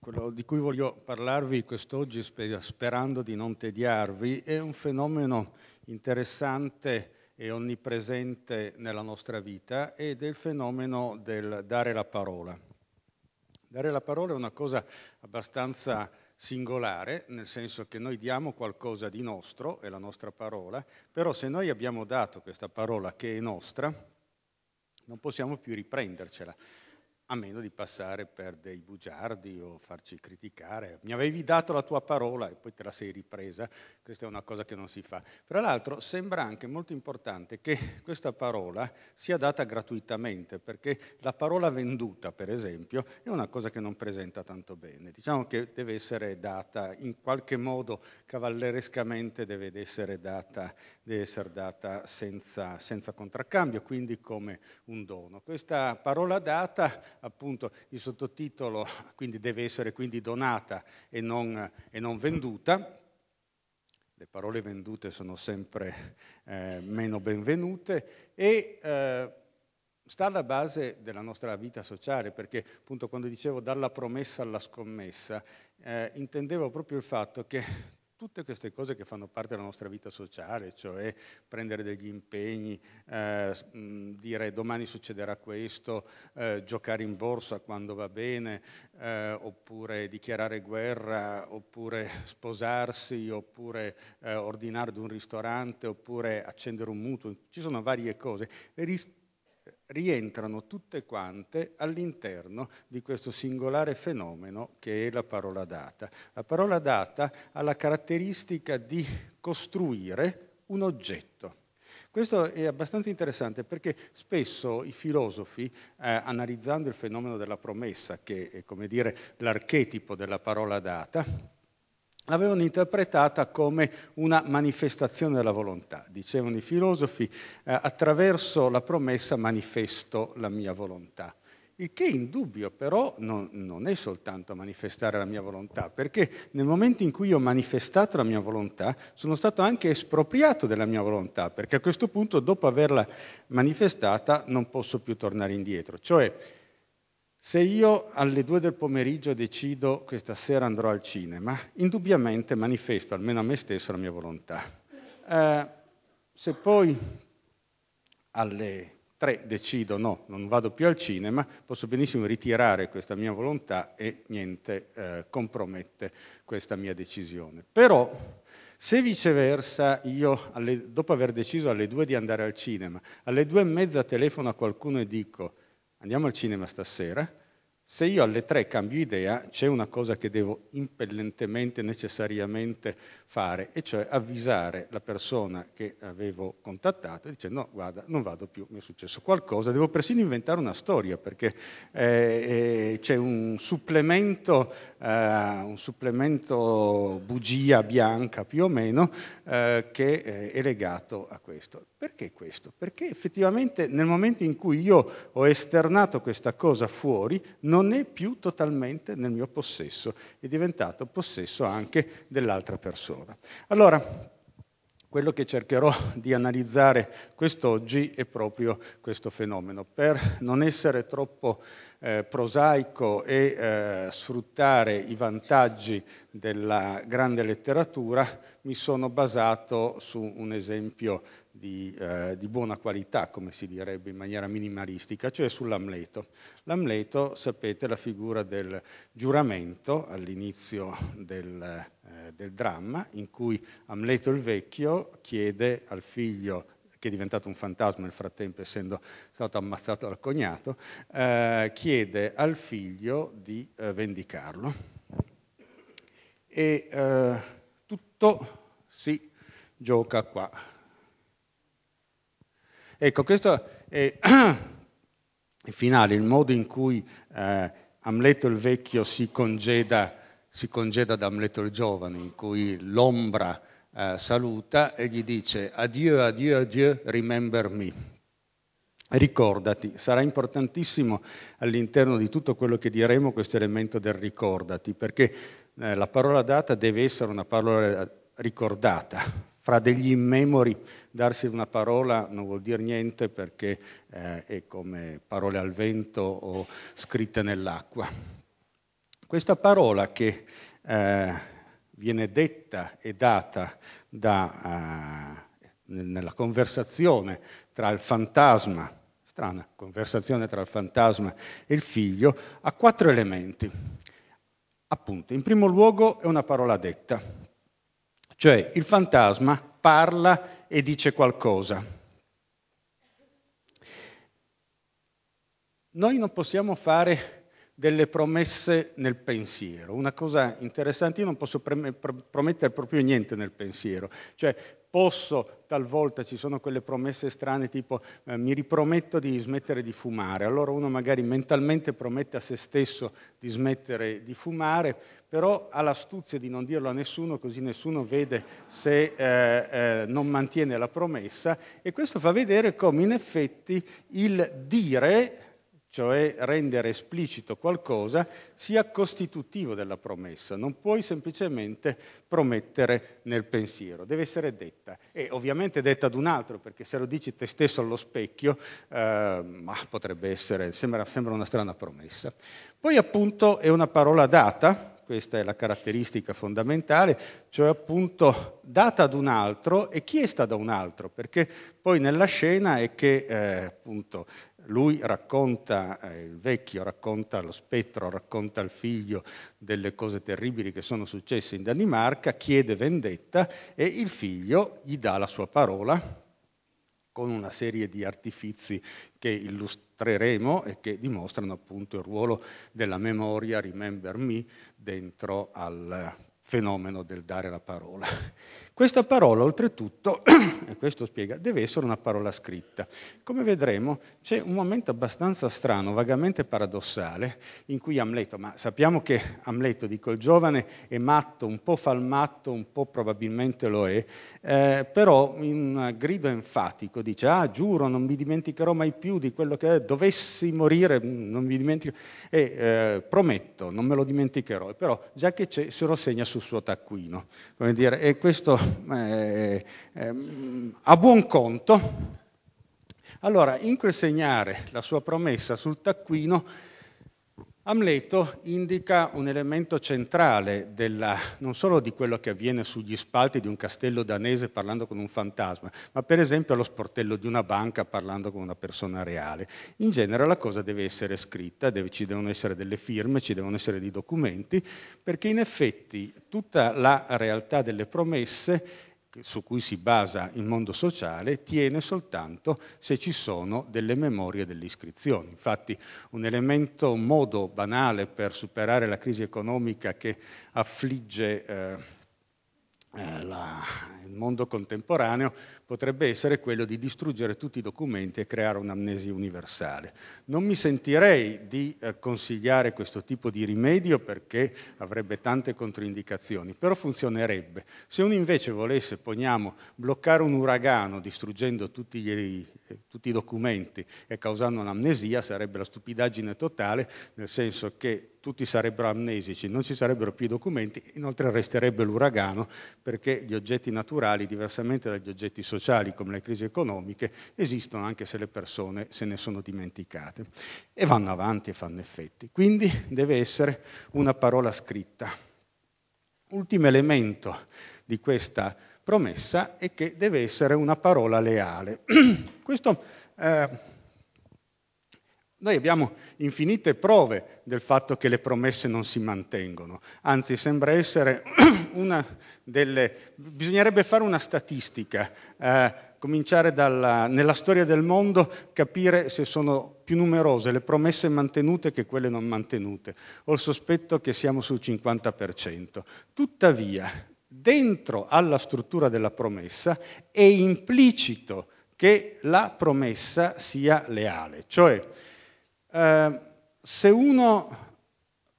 quello di cui voglio parlarvi quest'oggi, sperando di non tediarvi, è un fenomeno interessante e onnipresente nella nostra vita ed è il fenomeno del dare la parola. Dare la parola è una cosa abbastanza singolare, nel senso che noi diamo qualcosa di nostro, è la nostra parola, però se noi abbiamo dato questa parola che è nostra, non possiamo più riprendercela a meno di passare per dei bugiardi o farci criticare. Mi avevi dato la tua parola e poi te la sei ripresa, questa è una cosa che non si fa. Tra l'altro sembra anche molto importante che questa parola sia data gratuitamente, perché la parola venduta, per esempio, è una cosa che non presenta tanto bene. Diciamo che deve essere data in qualche modo cavallerescamente, deve essere data, deve essere data senza, senza contraccambio, quindi come un dono. Questa parola data il sottotitolo deve essere quindi donata e non, e non venduta. Le parole vendute sono sempre eh, meno benvenute e eh, sta alla base della nostra vita sociale, perché appunto quando dicevo dalla promessa alla scommessa, eh, intendevo proprio il fatto che tutte queste cose che fanno parte della nostra vita sociale, cioè prendere degli impegni, eh, dire domani succederà questo, eh, giocare in borsa quando va bene, eh, oppure dichiarare guerra, oppure sposarsi, oppure eh, ordinare ad un ristorante, oppure accendere un mutuo, ci sono varie cose rientrano tutte quante all'interno di questo singolare fenomeno che è la parola data. La parola data ha la caratteristica di costruire un oggetto. Questo è abbastanza interessante perché spesso i filosofi, eh, analizzando il fenomeno della promessa, che è come dire l'archetipo della parola data, l'avevano interpretata come una manifestazione della volontà. Dicevano i filosofi, eh, attraverso la promessa manifesto la mia volontà. Il che in dubbio però non, non, è soltanto manifestare la mia volontà, perché nel momento in cui ho manifestato la mia volontà sono stato anche espropriato della mia volontà, perché a questo punto dopo averla manifestata non posso più tornare indietro. Cioè se io alle due del pomeriggio decido questa sera andrò al cinema, indubbiamente manifesto almeno a me stesso la mia volontà. Eh, se poi alle tre decido no, non vado più al cinema, posso benissimo ritirare questa mia volontà e niente eh, compromette questa mia decisione. Però se viceversa io, alle, dopo aver deciso alle due di andare al cinema, alle due e mezza telefono a qualcuno e dico andiamo al cinema stasera, se io alle tre cambio idea, c'è una cosa che devo impellentemente, necessariamente fare, e cioè avvisare la persona che avevo contattato e dice no, guarda, non vado più, mi è successo qualcosa, devo persino inventare una storia, perché eh, eh c'è un supplemento, eh, un supplemento bugia bianca più o meno, eh, che eh, è legato a questo. Perché questo? Perché effettivamente nel momento in cui io ho esternato questa cosa fuori, non è più totalmente nel mio possesso, è diventato possesso anche dell'altra persona. Allora, quello che cercherò di analizzare quest'oggi è proprio questo fenomeno. Per non essere troppo eh, prosaico e eh, sfruttare i vantaggi della grande letteratura, mi sono basato su un esempio di, eh, di, buona qualità, come si direbbe in maniera minimalistica, cioè sull'Amleto. L'Amleto, sapete, è la figura del giuramento all'inizio del, eh, del dramma, in cui Amleto il vecchio chiede al figlio che è diventato un fantasma nel frattempo essendo stato ammazzato dal cognato, eh, chiede al figlio di eh, vendicarlo. E eh, tutto si gioca qua. Ecco, questo è il finale, il modo in cui eh, Amleto il vecchio si congeda, si congeda da Amleto il giovane, in cui l'ombra eh, saluta e gli dice addio, addio, addio, remember me. Ricordati, sarà importantissimo all'interno di tutto quello che diremo questo elemento del ricordati, perché eh, la parola data deve essere una parola ricordata, fra degli immemori darsi una parola non vuol dire niente perché eh, è come parole al vento o scritte nell'acqua. Questa parola che eh, viene detta e data da, uh, nella conversazione tra il fantasma, strana conversazione tra il fantasma e il figlio, ha quattro elementi. Appunto, in primo luogo è una parola detta, cioè il fantasma parla e dice qualcosa. Noi non possiamo fare delle promesse nel pensiero. Una cosa interessante, io non posso promettere proprio niente nel pensiero, cioè posso talvolta, ci sono quelle promesse strane tipo eh, mi riprometto di smettere di fumare, allora uno magari mentalmente promette a se stesso di smettere di fumare, però ha l'astuzia di non dirlo a nessuno, così nessuno vede se eh, eh, non mantiene la promessa. E questo fa vedere come in effetti il dire cioè rendere esplicito qualcosa, sia costitutivo della promessa. Non puoi semplicemente promettere nel pensiero, deve essere detta. E ovviamente detta ad un altro, perché se lo dici te stesso allo specchio, eh, potrebbe essere, sembra, sembra una strana promessa. Poi appunto è una parola data, questa è la caratteristica fondamentale, cioè appunto data ad un altro e chiesta da un altro, perché poi nella scena è che eh, appunto lui racconta, eh, il vecchio racconta lo spettro, racconta al figlio delle cose terribili che sono successe in Danimarca, chiede vendetta e il figlio gli dà la sua parola con una serie di artifizi che illustreremo e che dimostrano appunto il ruolo della memoria, remember me, dentro al fenomeno del dare la parola. Questa parola, oltretutto, e questo spiega, deve essere una parola scritta. Come vedremo, c'è un momento abbastanza strano, vagamente paradossale, in cui Amleto, ma sappiamo che Amleto, dico il giovane, è matto, un po' fa il matto, un po' probabilmente lo è, eh, però in un grido enfatico dice, ah giuro, non mi dimenticherò mai più di quello che è, dovessi morire, non mi dimentico, e eh, prometto, non me lo dimenticherò, però già che c'è, se lo segna sul suo taccuino. Come dire, e questo eh, eh, a buon conto, allora in quel segnare la sua promessa sul taccuino, Amleto indica un elemento centrale della, non solo di quello che avviene sugli spalti di un castello danese parlando con un fantasma, ma per esempio allo sportello di una banca parlando con una persona reale. In genere la cosa deve essere scritta, deve, ci devono essere delle firme, ci devono essere dei documenti, perché in effetti tutta la realtà delle promesse su cui si basa il mondo sociale tiene soltanto se ci sono delle memorie delle iscrizioni. Infatti un elemento, un modo banale per superare la crisi economica che affligge eh, il mondo contemporaneo potrebbe essere quello di distruggere tutti i documenti e creare un'amnesia universale. Non mi sentirei di eh, consigliare questo tipo di rimedio perché avrebbe tante controindicazioni, però funzionerebbe. Se uno invece volesse, poniamo, bloccare un uragano distruggendo tutti, gli, eh, tutti i documenti e causando un'amnesia, sarebbe la stupidaggine totale, nel senso che tutti sarebbero amnesici, non ci sarebbero più i documenti, inoltre resterebbe l'uragano perché gli oggetti naturali, diversamente dagli oggetti sociali come le crisi economiche, esistono anche se le persone se ne sono dimenticate e vanno avanti e fanno effetti. Quindi deve essere una parola scritta. Ultimo elemento di questa promessa è che deve essere una parola leale. Questo eh, noi abbiamo infinite prove del fatto che le promesse non si mantengono, anzi sembra essere una delle... bisognerebbe fare una statistica, eh, cominciare dalla... nella storia del mondo, capire se sono più numerose le promesse mantenute che quelle non mantenute. Ho il sospetto che siamo sul 50%. Tuttavia, dentro alla struttura della promessa è implicito che la promessa sia leale, cioè eh, se uno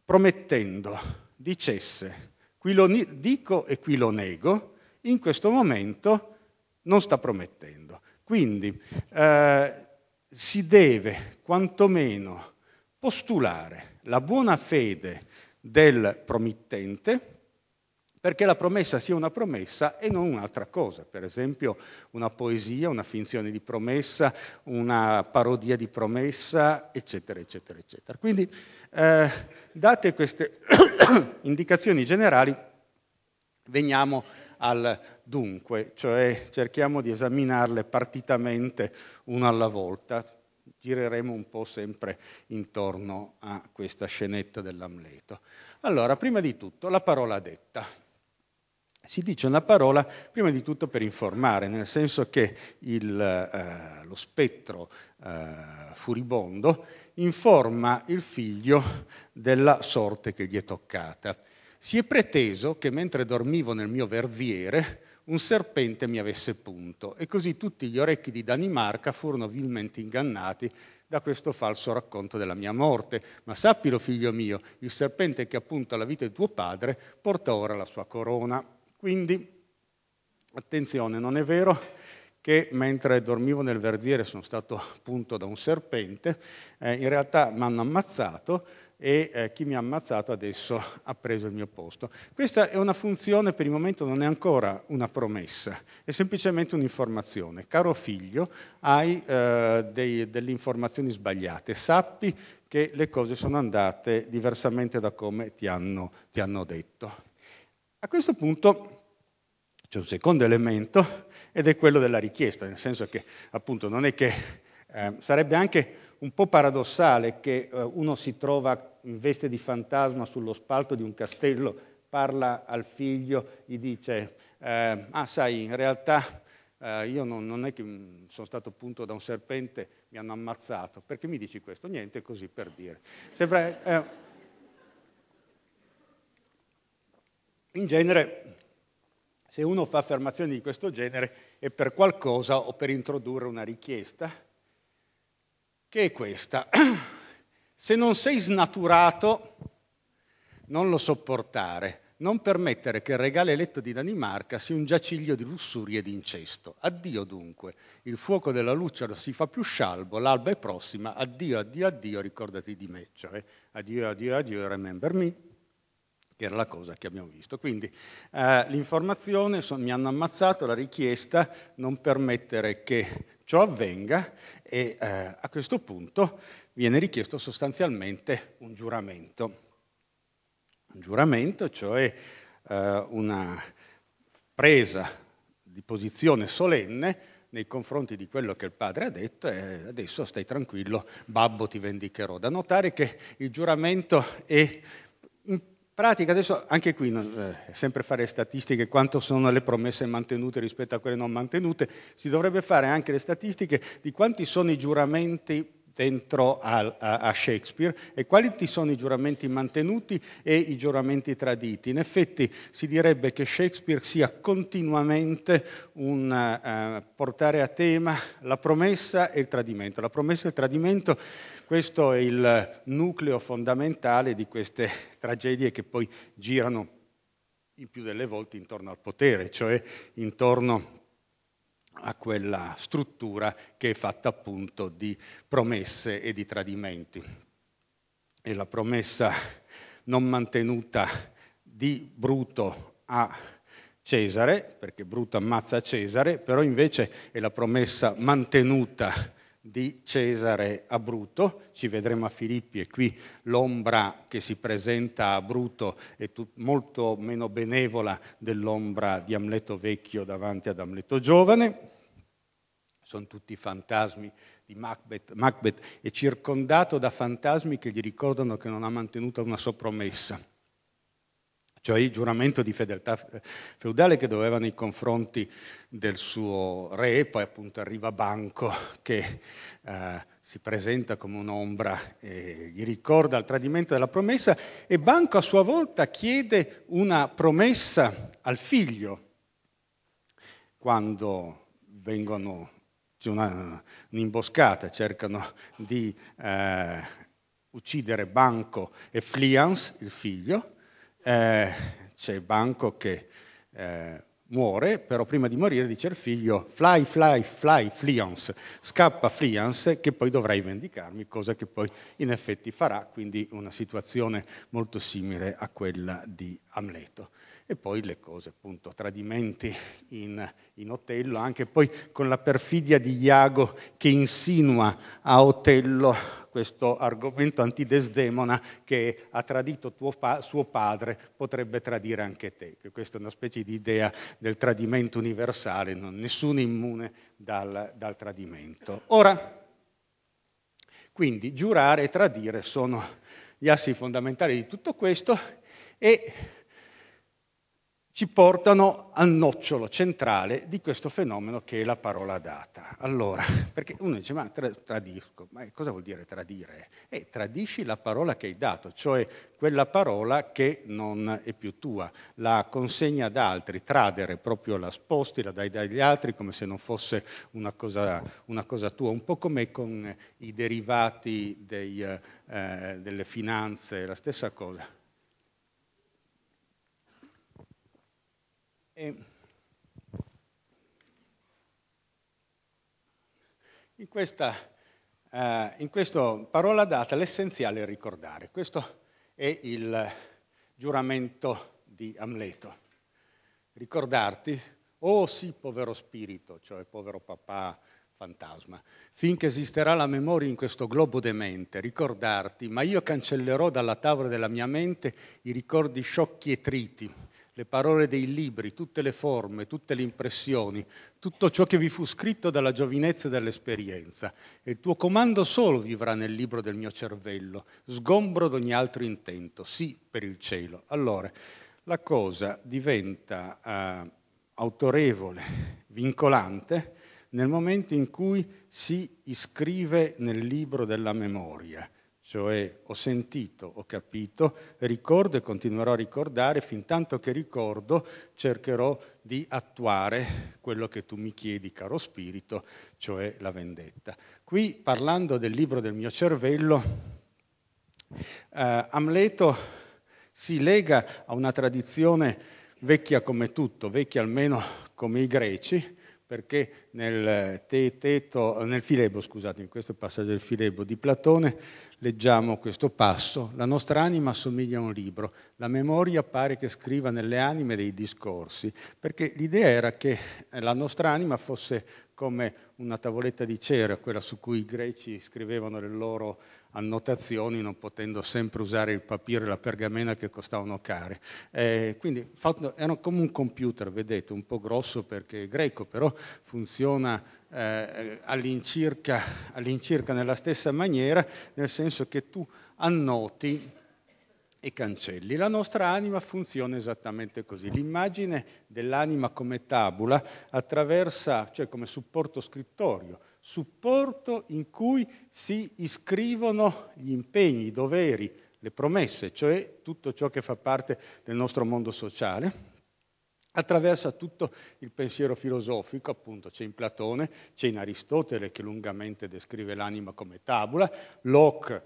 promettendo dicesse qui lo dico e qui lo nego, in questo momento non sta promettendo. Quindi eh, si deve quantomeno postulare la buona fede del promittente perché la promessa sia una promessa e non un'altra cosa, per esempio una poesia, una finzione di promessa, una parodia di promessa, eccetera, eccetera, eccetera. Quindi, eh, date queste indicazioni generali, veniamo al dunque, cioè cerchiamo di esaminarle partitamente una alla volta. Gireremo un po' sempre intorno a questa scenetta dell'Amleto. Allora, prima di tutto, la parola detta. Si dice una parola prima di tutto per informare, nel senso che il, eh, lo spettro eh, furibondo informa il figlio della sorte che gli è toccata. Si è preteso che mentre dormivo nel mio verziere un serpente mi avesse punto e così tutti gli orecchi di Danimarca furono vilmente ingannati da questo falso racconto della mia morte. Ma sappilo, figlio mio, il serpente che appunta la vita di tuo padre porta ora la sua corona. Quindi, attenzione, non è vero che mentre dormivo nel verziere sono stato punto da un serpente, eh, in realtà mi hanno ammazzato e eh, chi mi ha ammazzato adesso ha preso il mio posto. Questa è una funzione, per il momento non è ancora una promessa, è semplicemente un'informazione. Caro figlio, hai eh, dei, delle informazioni sbagliate, sappi che le cose sono andate diversamente da come ti hanno, ti hanno detto. A questo punto c'è un secondo elemento ed è quello della richiesta, nel senso che appunto non è che eh, sarebbe anche un po' paradossale che eh, uno si trova in veste di fantasma sullo spalto di un castello, parla al figlio, gli dice, eh, ah sai, in realtà eh, io non, non, è che sono stato punto da un serpente, mi hanno ammazzato, perché mi dici questo? Niente, così per dire. Sembra, in genere se uno fa affermazioni di questo genere è per qualcosa o per introdurre una richiesta, che è questa. Se non sei snaturato, non lo sopportare. Non permettere che il regale eletto di Danimarca sia un giaciglio di lussuria e di incesto. Addio dunque. Il fuoco della luce si fa più scialbo, l'alba è prossima. Addio, addio, addio, ricordati di me. Cioè, addio, addio, addio, remember me che era la cosa che abbiamo visto. Quindi eh, l'informazione, son, mi hanno ammazzato, la richiesta, non permettere che ciò avvenga e eh, a questo punto viene richiesto sostanzialmente un giuramento. Un giuramento, cioè eh, una presa di posizione solenne nei confronti di quello che il padre ha detto e adesso stai tranquillo, babbo ti vendicherò. Da notare che il giuramento è pratica adesso anche qui eh, sempre fare statistiche quanto sono le promesse mantenute rispetto a quelle non mantenute si dovrebbe fare anche le statistiche di quanti sono i giuramenti dentro a, a, a, Shakespeare e quali sono i giuramenti mantenuti e i giuramenti traditi. In effetti si direbbe che Shakespeare sia continuamente un uh, portare a tema la promessa e il tradimento. La promessa e il tradimento, questo è il nucleo fondamentale di queste tragedie che poi girano il più delle volte intorno al potere, cioè intorno a quella struttura che è fatta appunto di promesse e di tradimenti. E la promessa non mantenuta di Bruto a Cesare, perché Bruto ammazza Cesare, però invece è la promessa mantenuta di Cesare a Bruto, ci vedremo a Filippi e qui l'ombra che si presenta a Bruto è tut- molto meno benevola dell'ombra di Amleto vecchio davanti ad Amleto giovane, sono tutti fantasmi di Macbeth, Macbeth è circondato da fantasmi che gli ricordano che non ha mantenuto una sua promessa cioè il giuramento di fedeltà feudale che doveva nei confronti del suo re, poi appunto arriva Banco che eh, si presenta come un'ombra e gli ricorda il tradimento della promessa e Banco a sua volta chiede una promessa al figlio. Quando vengono, c'è una, un'imboscata, cercano di eh, uccidere Banco e Flians, il figlio, eh, c'è Banco che eh, muore, però prima di morire dice al figlio fly, fly, fly, Fliance, scappa Fliance che poi dovrai vendicarmi, cosa che poi in effetti farà, quindi una situazione molto simile a quella di Amleto. E poi le cose, appunto, tradimenti in, in Otello, anche poi con la perfidia di Iago che insinua a Otello questo argomento antidesdemona che ha tradito pa- suo padre, potrebbe tradire anche te. Che questa è una specie di idea del tradimento universale, non, nessuno immune dal, dal tradimento. Ora, quindi giurare e tradire sono gli assi fondamentali di tutto questo e ci portano al nocciolo centrale di questo fenomeno che è la parola data. Allora, perché uno dice, ma tradisco, ma cosa vuol dire tradire? E tradisci la parola che hai dato, cioè quella parola che non è più tua, la consegni ad altri, tradere, proprio la sposti, la dai dagli altri come se non fosse una cosa, una cosa tua, un po' come con i derivati dei, eh, delle finanze, la stessa cosa. E in, questa, eh, in questo parola data l'essenziale è ricordare. Questo è il giuramento di Amleto. Ricordarti, oh sì, povero spirito, cioè povero papà fantasma, finché esisterà la memoria in questo globo demente, ricordarti, ma io cancellerò dalla tavola della mia mente i ricordi sciocchi e triti le parole dei libri, tutte le forme, tutte le impressioni, tutto ciò che vi fu scritto dalla giovinezza e dall'esperienza. E il tuo comando solo vivrà nel libro del mio cervello, sgombro d'ogni altro intento, sì per il cielo. Allora, la cosa diventa eh, autorevole, vincolante, nel momento in cui si iscrive nel libro della memoria cioè ho sentito, ho capito, ricordo e continuerò a ricordare, fin tanto che ricordo cercherò di attuare quello che tu mi chiedi, caro spirito, cioè la vendetta. Qui, parlando del libro del mio cervello, eh, Amleto si lega a una tradizione vecchia come tutto, vecchia almeno come i greci, perché nel, Filebo, scusate, in questo passaggio del Filebo di Platone, leggiamo questo passo, la nostra anima assomiglia a un libro, la memoria pare che scriva nelle anime dei discorsi, perché l'idea era che la nostra anima fosse come una tavoletta di cera, quella su cui i greci scrivevano le loro annotazioni, non potendo sempre usare il papiro e la pergamena che costavano care. Eh, quindi era come un computer, vedete, un po' grosso perché è greco, però funziona eh, all'incirca, all'incirca nella stessa maniera, nel senso che tu annoti e cancelli. La nostra anima funziona esattamente così. L'immagine dell'anima come tabula attraversa, cioè come supporto scrittorio, supporto in cui si iscrivono gli impegni, i doveri, le promesse, cioè tutto ciò che fa parte del nostro mondo sociale, attraversa tutto il pensiero filosofico, appunto c'è in Platone, c'è in Aristotele che lungamente descrive l'anima come tabula, Locke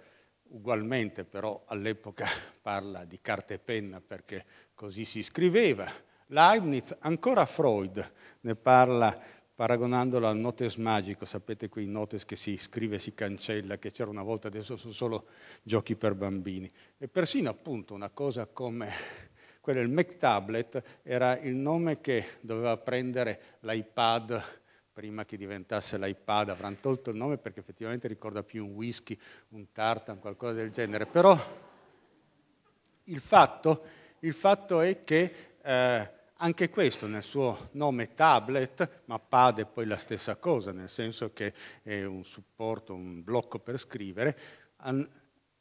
ugualmente però all'epoca parla di carta e penna perché così si scriveva, Leibniz, ancora Freud ne parla paragonandolo al notes magico, sapete quei notes che si scrive e si cancella, che c'era una volta, adesso sono solo giochi per bambini. E persino appunto una cosa come quello, il Mac Tablet, era il nome che doveva prendere l'iPad prima che diventasse l'iPad, avranno tolto il nome perché effettivamente ricorda più un whisky, un tartan, qualcosa del genere. Però il fatto, il fatto è che eh, anche questo nel suo nome tablet, ma pad è poi la stessa cosa, nel senso che è un supporto, un blocco per scrivere,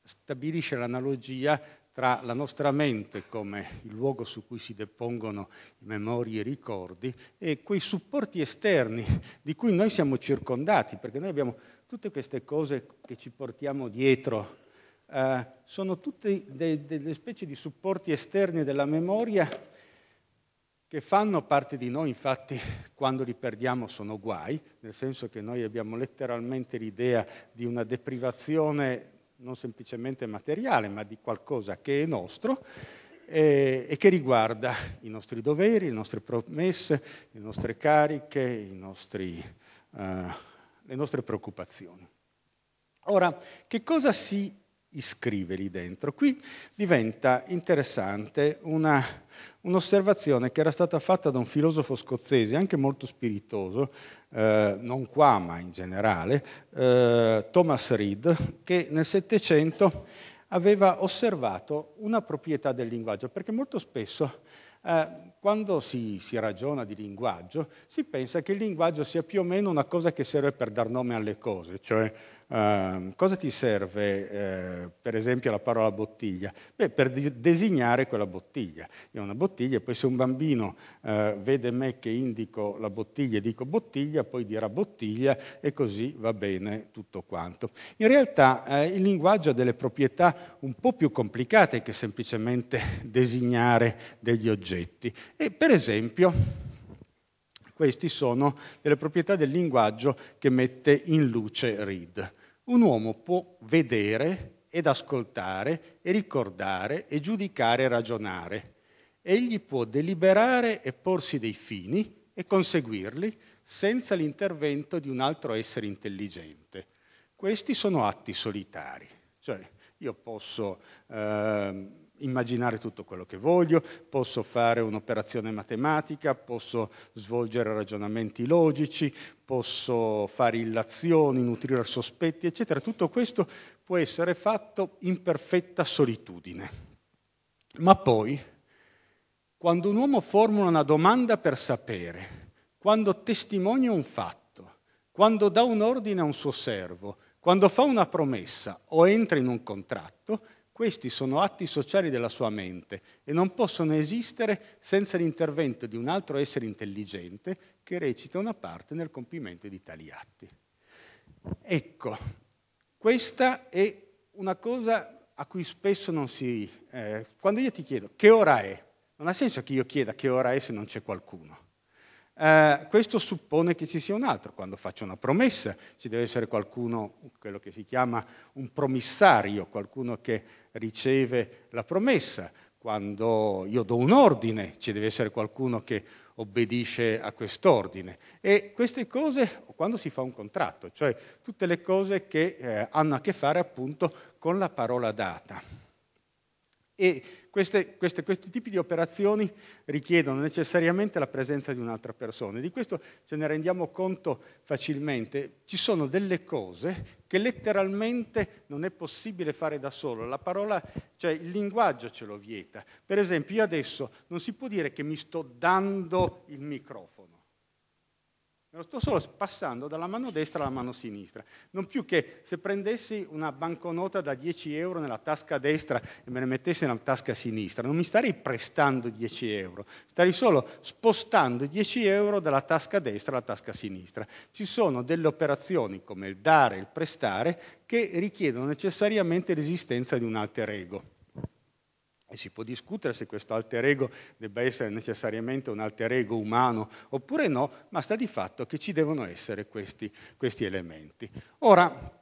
stabilisce l'analogia tra la nostra mente come il luogo su cui si depongono memorie e ricordi e quei supporti esterni di cui noi siamo circondati, perché noi abbiamo tutte queste cose che ci portiamo dietro, eh, sono tutte de- delle specie di supporti esterni della memoria che fanno parte di noi, infatti quando li perdiamo sono guai, nel senso che noi abbiamo letteralmente l'idea di una deprivazione non semplicemente materiale, ma di qualcosa che è nostro eh, e che riguarda i nostri doveri, le nostre promesse, le nostre cariche, nostri, uh, le nostre preoccupazioni. Ora, che cosa si iscrive lì dentro. Qui diventa interessante un'osservazione che era stata fatta da un filosofo scozzese, anche molto spiritoso, eh, non qua ma in generale, eh, Thomas Reed, che nel Settecento aveva osservato una proprietà del linguaggio, perché molto spesso eh, quando si, si, ragiona di linguaggio si pensa che il linguaggio sia più o meno una cosa che serve per dar nome alle cose, cioè Uh, cosa ti serve, eh, per esempio, la parola bottiglia? Beh, per de- designare quella bottiglia. Io ho una bottiglia poi se un bambino eh, vede me che indico la bottiglia e dico bottiglia, poi dirà bottiglia e così va bene tutto quanto. In realtà eh, il linguaggio ha delle proprietà un po' più complicate che semplicemente designare degli oggetti. E per esempio, queste sono delle proprietà del linguaggio che mette in luce Reed. Un uomo può vedere ed ascoltare e ricordare e giudicare e ragionare. Egli può deliberare e porsi dei fini e conseguirli senza l'intervento di un altro essere intelligente. Questi sono atti solitari, cioè io posso eh, immaginare tutto quello che voglio, posso fare un'operazione matematica, posso svolgere ragionamenti logici, posso fare illazioni, nutrire sospetti, eccetera. Tutto questo può essere fatto in perfetta solitudine. Ma poi, quando un uomo formula una domanda per sapere, quando testimonia un fatto, quando dà un ordine a un suo servo, quando fa una promessa o entra in un contratto, questi sono atti sociali della sua mente e non possono esistere senza l'intervento di un altro essere intelligente che recita una parte nel compimento di tali atti. Ecco, questa è una cosa a cui spesso non si... Eh, quando io ti chiedo che ora è, non ha senso che io chieda che ora è se non c'è qualcuno. Eh, questo suppone che ci sia un altro. Quando faccio una promessa ci deve essere qualcuno, quello che si chiama un promissario, qualcuno che riceve la promessa. Quando io do un ordine ci deve essere qualcuno che obbedisce a quest'ordine. E queste cose, quando si fa un contratto, cioè tutte le cose che eh, hanno a che fare appunto con la parola data. E questi tipi di operazioni richiedono necessariamente la presenza di un'altra persona. Di questo ce ne rendiamo conto facilmente. Ci sono delle cose che letteralmente non è possibile fare da solo. Cioè il linguaggio ce lo vieta. Per esempio, io adesso non si può dire che mi sto dando il microfono. Me lo sto solo passando dalla mano destra alla mano sinistra. Non più che se prendessi una banconota da 10 euro nella tasca destra e me ne mettessi nella tasca sinistra, non mi starei prestando 10 euro, starei solo spostando 10 euro dalla tasca destra alla tasca sinistra. Ci sono delle operazioni come il dare e il prestare che richiedono necessariamente l'esistenza di un alter ego. E si può discutere se questo alter ego debba essere necessariamente un alter ego umano oppure no, ma sta di fatto che ci devono essere questi, questi elementi. Ora,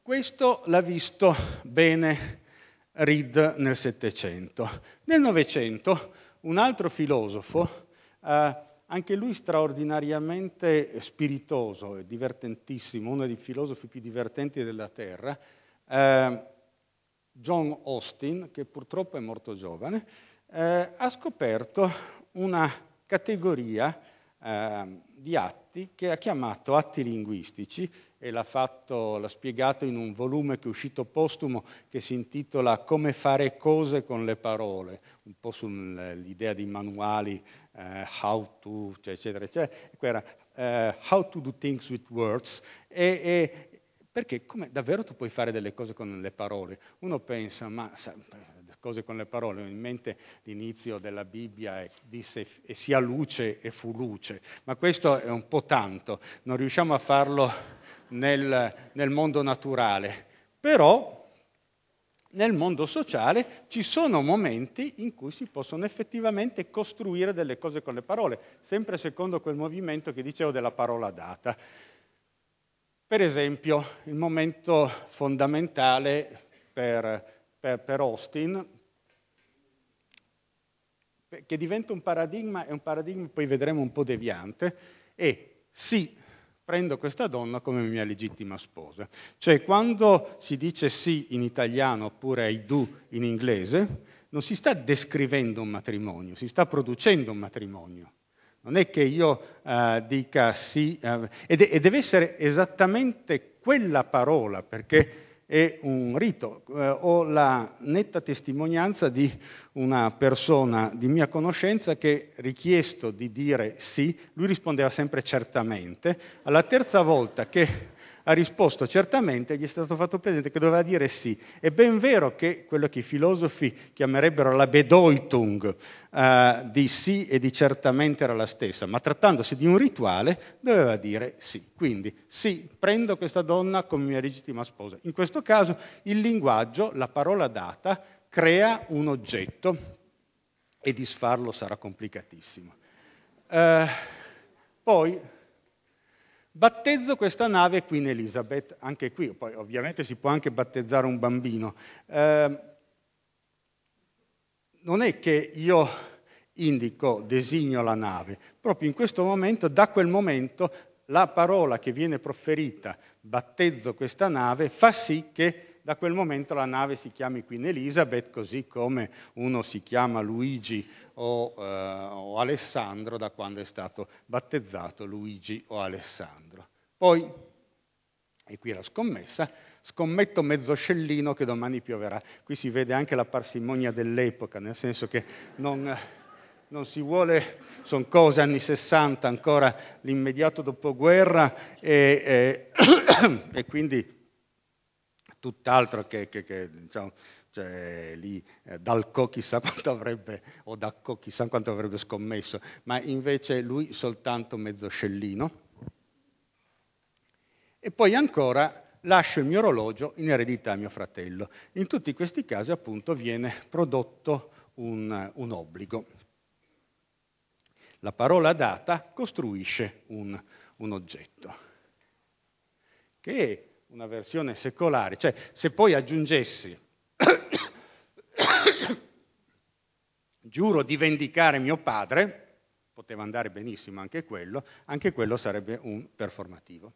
questo l'ha visto bene Reed nel Settecento. Nel Novecento un altro filosofo, eh, anche lui straordinariamente spiritoso e divertentissimo, uno dei filosofi più divertenti della Terra, eh, John Austin, che purtroppo è morto giovane, eh, ha scoperto una categoria eh, di atti che ha chiamato atti linguistici e l'ha, fatto, l'ha spiegato in un volume che è uscito postumo che si intitola Come fare cose con le parole, un po' sull'idea dei manuali, eh, how to, eccetera, eccetera. Era, uh, how to do things with words, e, perché come, davvero tu puoi fare delle cose con le parole. Uno pensa, ma sa, cose con le parole, in mente l'inizio della Bibbia e disse e sia luce e fu luce, ma questo è un po' tanto, non riusciamo a farlo nel, nel mondo naturale, però nel mondo sociale ci sono momenti in cui si possono effettivamente costruire delle cose con le parole, sempre secondo quel movimento che dicevo della parola data. Per esempio, il momento fondamentale per, per, per Austin, che diventa un paradigma, è un paradigma, poi vedremo un po' deviante, è sì, prendo questa donna come mia legittima sposa. Cioè quando si dice sì in italiano oppure I do in inglese, non si sta descrivendo un matrimonio, si sta producendo un matrimonio. Non è che io uh, dica sì, uh, e, de- e deve essere esattamente quella parola, perché è un rito. Eh, ho la netta testimonianza di una persona di mia conoscenza che, richiesto di dire sì, lui rispondeva sempre certamente. Alla terza volta che ha risposto certamente, gli è stato fatto presente che doveva dire sì. È ben vero che quello che i filosofi chiamerebbero la Bedeutung eh, di sì e di certamente era la stessa, ma trattandosi di un rituale doveva dire sì. Quindi sì, prendo questa donna come mia legittima sposa. In questo caso il linguaggio, la parola data, crea un oggetto e disfarlo sarà complicatissimo. Eh, poi Battezzo questa nave Queen Elizabeth, anche qui, poi ovviamente si può anche battezzare un bambino. Eh, non è che io indico, designo la nave, proprio in questo momento, da quel momento, la parola che viene proferita, battezzo questa nave, fa sì che da quel momento la nave si chiami Queen Elizabeth, così come uno si chiama Luigi o, eh, o Alessandro da quando è stato battezzato Luigi o Alessandro. Poi, e qui la scommessa, scommetto mezzo scellino che domani pioverà. Qui si vede anche la parsimonia dell'epoca, nel senso che non, non si vuole, sono cose anni 60, ancora l'immediato dopoguerra, e, e, e quindi tutt'altro che, che, che diciamo, cioè, lì eh, Dalco chissà quanto avrebbe, o Dacco chissà quanto avrebbe scommesso, ma invece lui soltanto mezzo scellino. E poi ancora lascio il mio orologio in eredità a mio fratello. In tutti questi casi appunto viene prodotto un, un obbligo. La parola data costruisce un, un oggetto, che una versione secolare, cioè se poi aggiungessi giuro di vendicare mio padre, poteva andare benissimo anche quello, anche quello sarebbe un performativo.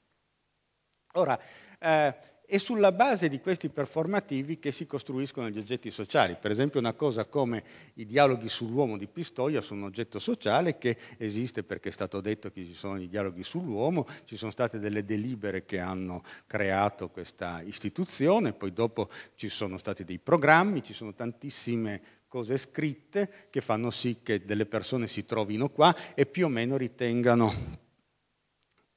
Ora, eh, è sulla base di questi performativi che si costruiscono gli oggetti sociali. Per esempio una cosa come i dialoghi sull'uomo di Pistoia sono un oggetto sociale che esiste perché è stato detto che ci sono i dialoghi sull'uomo, ci sono state delle delibere che hanno creato questa istituzione, poi dopo ci sono stati dei programmi, ci sono tantissime cose scritte che fanno sì che delle persone si trovino qua e più o meno ritengano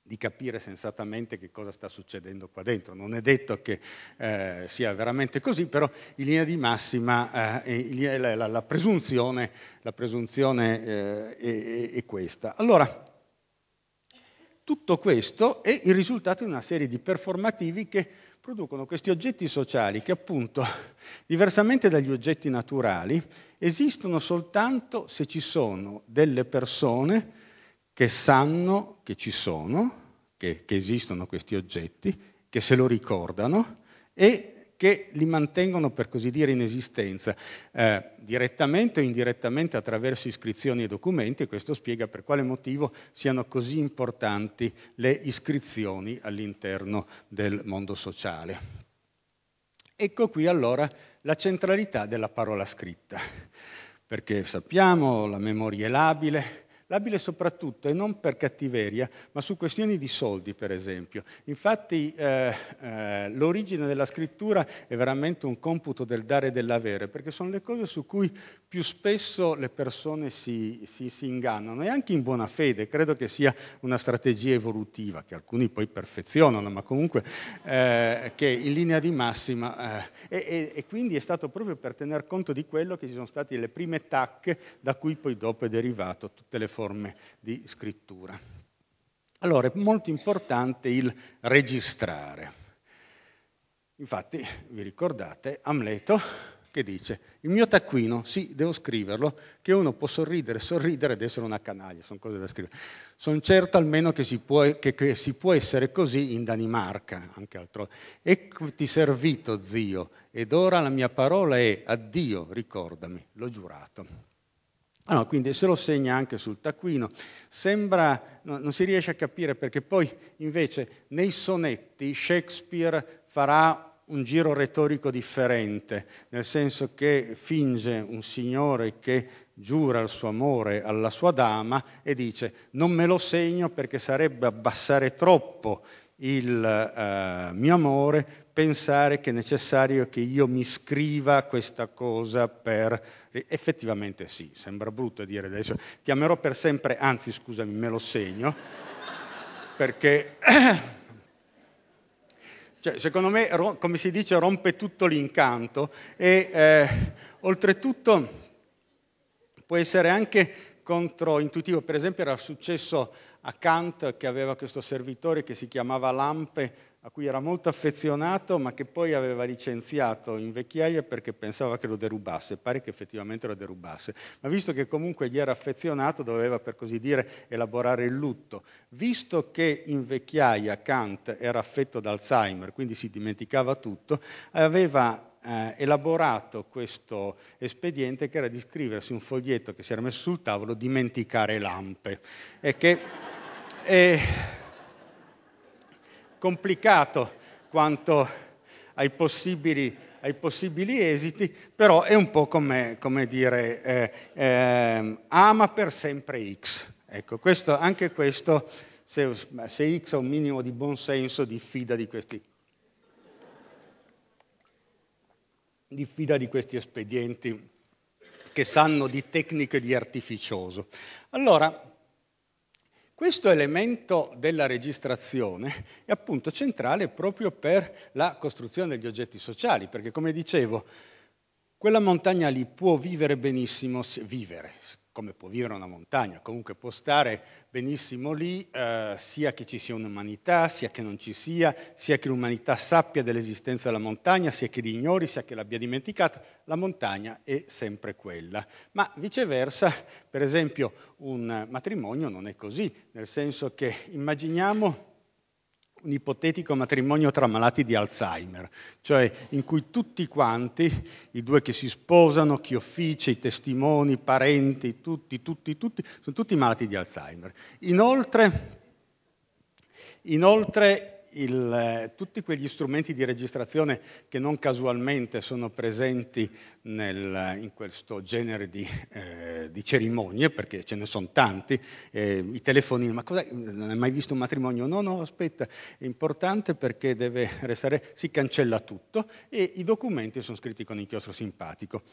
di capire sensatamente che cosa sta succedendo qua dentro. Non è detto che eh, sia veramente così, però in linea di massima eh, la, la, la, presunzione, la presunzione eh, è, è questa. Allora, tutto questo è il risultato di una serie di performativi che producono questi oggetti sociali che appunto, diversamente dagli oggetti naturali, esistono soltanto se ci sono delle persone che sanno che ci sono, che, che esistono questi oggetti, che se lo ricordano e che li mantengono, per così dire, in esistenza, eh, direttamente o indirettamente attraverso iscrizioni e documenti, e questo spiega per quale motivo siano così importanti le iscrizioni all'interno del mondo sociale. Ecco qui allora la centralità della parola scritta, perché sappiamo, la memoria è labile, Labile soprattutto, e non per cattiveria, ma su questioni di soldi, per esempio. Infatti eh, eh, l'origine della scrittura è veramente un computo del dare e dell'avere, perché sono le cose su cui più spesso le persone si, si, si ingannano, e anche in buona fede. Credo che sia una strategia evolutiva, che alcuni poi perfezionano, ma comunque eh, che in linea di massima... Eh, e, e quindi è stato proprio per tener conto di quello che ci sono state le prime tacche da cui poi dopo è derivato tutte le forme di scrittura. Allora è molto importante il registrare. Infatti, vi ricordate, Amleto che dice, il mio taccuino, sì, devo scriverlo, che uno può sorridere, sorridere ed essere una canaglia, sono cose da scrivere. Sono certo almeno che si, può, che, che si può essere così in Danimarca, anche altro. Eccoti servito, zio, ed ora la mia parola è addio, ricordami, l'ho giurato. Ah, quindi se lo segna anche sul taccuino. Sembra, no, non si riesce a capire perché poi invece nei sonetti Shakespeare farà un giro retorico differente, nel senso che finge un signore che giura il suo amore alla sua dama e dice non me lo segno perché sarebbe abbassare troppo il eh, mio amore pensare che è necessario che io mi scriva questa cosa per... Effettivamente sì, sembra brutto dire adesso, ti amerò per sempre, anzi scusami, me lo segno, perché cioè, secondo me, come si dice, rompe tutto l'incanto e eh, oltretutto può essere anche controintuitivo. Per esempio era successo a Kant che aveva questo servitore che si chiamava Lampe, a cui era molto affezionato, ma che poi aveva licenziato in vecchiaia perché pensava che lo derubasse. Pare che effettivamente lo derubasse. Ma visto che comunque gli era affezionato, doveva per così dire elaborare il lutto. Visto che in vecchiaia Kant era affetto da Alzheimer, quindi si dimenticava tutto, aveva eh, elaborato questo espediente che era di scriversi un foglietto che si era messo sul tavolo, dimenticare lampe. E che è complicato quanto ai possibili, esiti, però è un po' come, dire eh, eh, ama per sempre X. Ecco, anche questo, se, X ha un minimo di di questi, diffida di questi espedienti che sanno di tecniche di artificioso. Allora, questo elemento della registrazione è appunto centrale proprio per la costruzione degli oggetti sociali, perché come dicevo, quella montagna lì può vivere benissimo, vivere, come può vivere una montagna, comunque può stare benissimo lì, eh, sia che ci sia un'umanità, sia che non ci sia, sia che l'umanità sappia dell'esistenza della montagna, sia che l'ignori, sia che l'abbia dimenticata, la montagna è sempre quella. Ma viceversa, per esempio, un matrimonio non è così, nel senso che immaginiamo un ipotetico matrimonio tra malati di Alzheimer, cioè in cui tutti quanti, i due che si sposano, chi officia, i testimoni, i parenti, tutti, tutti, tutti, sono tutti malati di Alzheimer. Inoltre, inoltre il, eh, tutti quegli strumenti di registrazione che non casualmente sono presenti nel, in questo genere di, eh, di, cerimonie, perché ce ne sono tanti, eh, i telefonini, ma cosa, non hai mai visto un matrimonio? No, no, aspetta, è importante perché deve restare, si cancella tutto e i documenti sono scritti con inchiostro simpatico.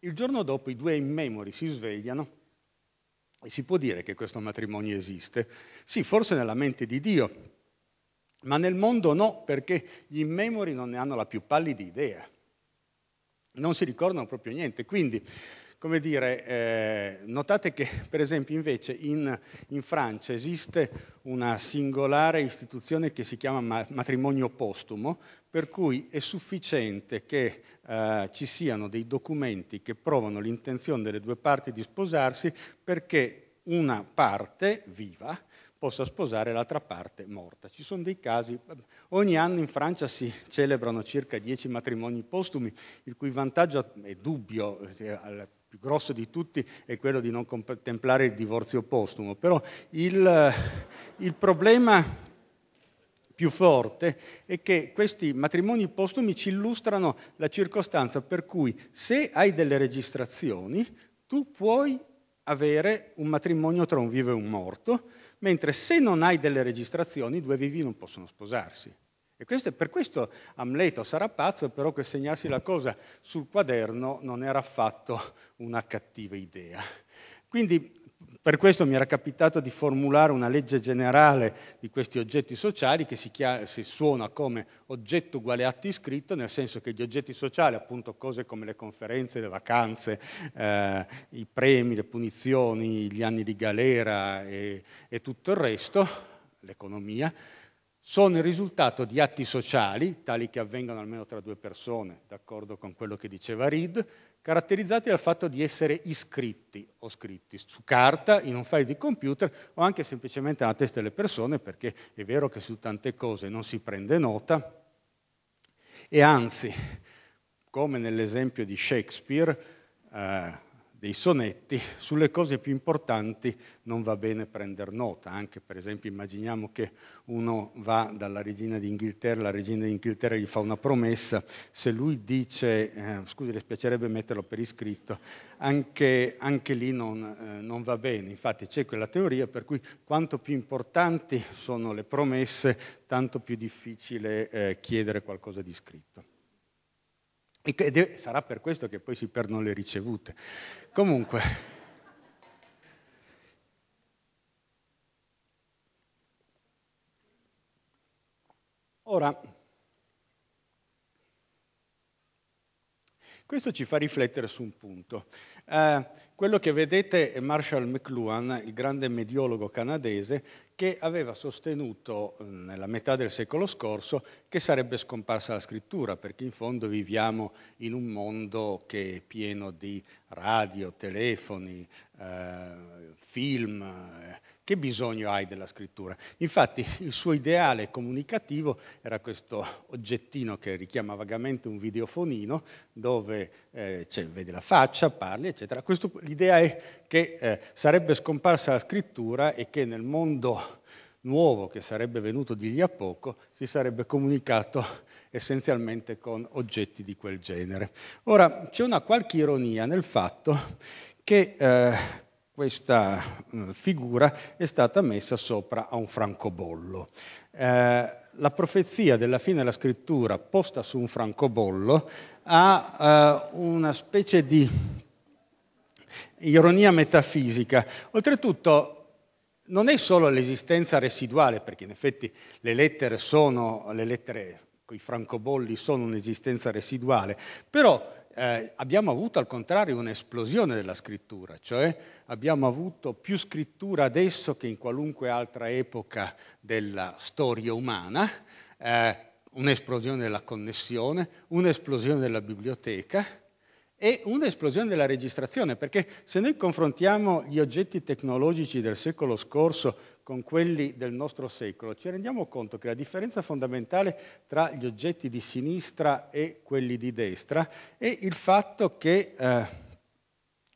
Il giorno dopo i due immemori si svegliano e si può dire che questo matrimonio esiste? Sì, forse nella mente di Dio, ma nel mondo no, perché gli immemori non ne hanno la più pallida idea. Non si ricordano proprio niente. Quindi, come dire, eh, notate che per esempio invece in, in, Francia esiste una singolare istituzione che si chiama matrimonio postumo, per cui è sufficiente che eh, ci siano dei documenti che provano l'intenzione delle due parti di sposarsi perché una parte viva possa sposare l'altra parte morta. Ci sono dei casi, ogni anno in Francia si celebrano circa dieci matrimoni postumi, il cui vantaggio è dubbio, il più grosso di tutti è quello di non contemplare il divorzio postumo, però il, il problema più forte è che questi matrimoni postumi ci illustrano la circostanza per cui se hai delle registrazioni tu puoi avere un matrimonio tra un vivo e un morto, mentre se non hai delle registrazioni, i due vivi non possono sposarsi. E questo, per questo Amleto sarà pazzo, però che segnarsi la cosa sul quaderno non era affatto una cattiva idea. Quindi per questo mi era capitato di formulare una legge generale di questi oggetti sociali che si, chiama, si, suona come oggetto uguale atto iscritto, nel senso che gli oggetti sociali, appunto cose come le conferenze, le vacanze, eh, i premi, le punizioni, gli anni di galera e, e tutto il resto, l'economia, sono il risultato di atti sociali, tali che avvengono almeno tra due persone, d'accordo con quello che diceva Reed, caratterizzati dal fatto di essere iscritti o scritti su carta, in un file di computer o anche semplicemente nella testa delle persone, perché è vero che su tante cose non si prende nota, e anzi, come nell'esempio di Shakespeare, eh, dei sonetti, sulle cose più importanti non va bene prendere nota, anche per esempio immaginiamo che uno va dalla regina d'Inghilterra, la regina d'Inghilterra gli fa una promessa, se lui dice, eh, scusi le spiacerebbe metterlo per iscritto, anche, anche lì non, eh, non, va bene, infatti c'è quella teoria per cui quanto più importanti sono le promesse, tanto più difficile eh, chiedere qualcosa di scritto. E sarà per questo che poi si perdono le ricevute. Comunque, ora, questo ci fa riflettere su un punto. Eh, quello che vedete è Marshall McLuhan, il grande mediologo canadese, che aveva sostenuto eh, nella metà del secolo scorso che sarebbe scomparsa la scrittura, perché in fondo viviamo in un mondo che è pieno di radio, telefoni, eh, film, eh, che bisogno hai della scrittura? Infatti il suo ideale comunicativo era questo oggettino che richiama vagamente un videofonino dove eh, vedi la faccia, parli. Questo, l'idea è che eh, sarebbe scomparsa la scrittura e che nel mondo nuovo che sarebbe venuto di lì a poco si sarebbe comunicato essenzialmente con oggetti di quel genere. Ora, c'è una qualche ironia nel fatto che eh, questa eh, figura è stata messa sopra a un francobollo. Eh, la profezia della fine della scrittura posta su un francobollo ha eh, una specie di ironia metafisica. Oltretutto non è solo l'esistenza residuale, perché in effetti le lettere sono, le lettere i francobolli sono un'esistenza residuale, però eh, abbiamo avuto al contrario un'esplosione della scrittura, cioè abbiamo avuto più scrittura adesso che in qualunque altra epoca della storia umana, eh, un'esplosione della connessione, un'esplosione della biblioteca e un'esplosione della registrazione, perché se noi confrontiamo gli oggetti tecnologici del secolo scorso con quelli del nostro secolo, ci rendiamo conto che la differenza fondamentale tra gli oggetti di sinistra e quelli di destra è il fatto che eh,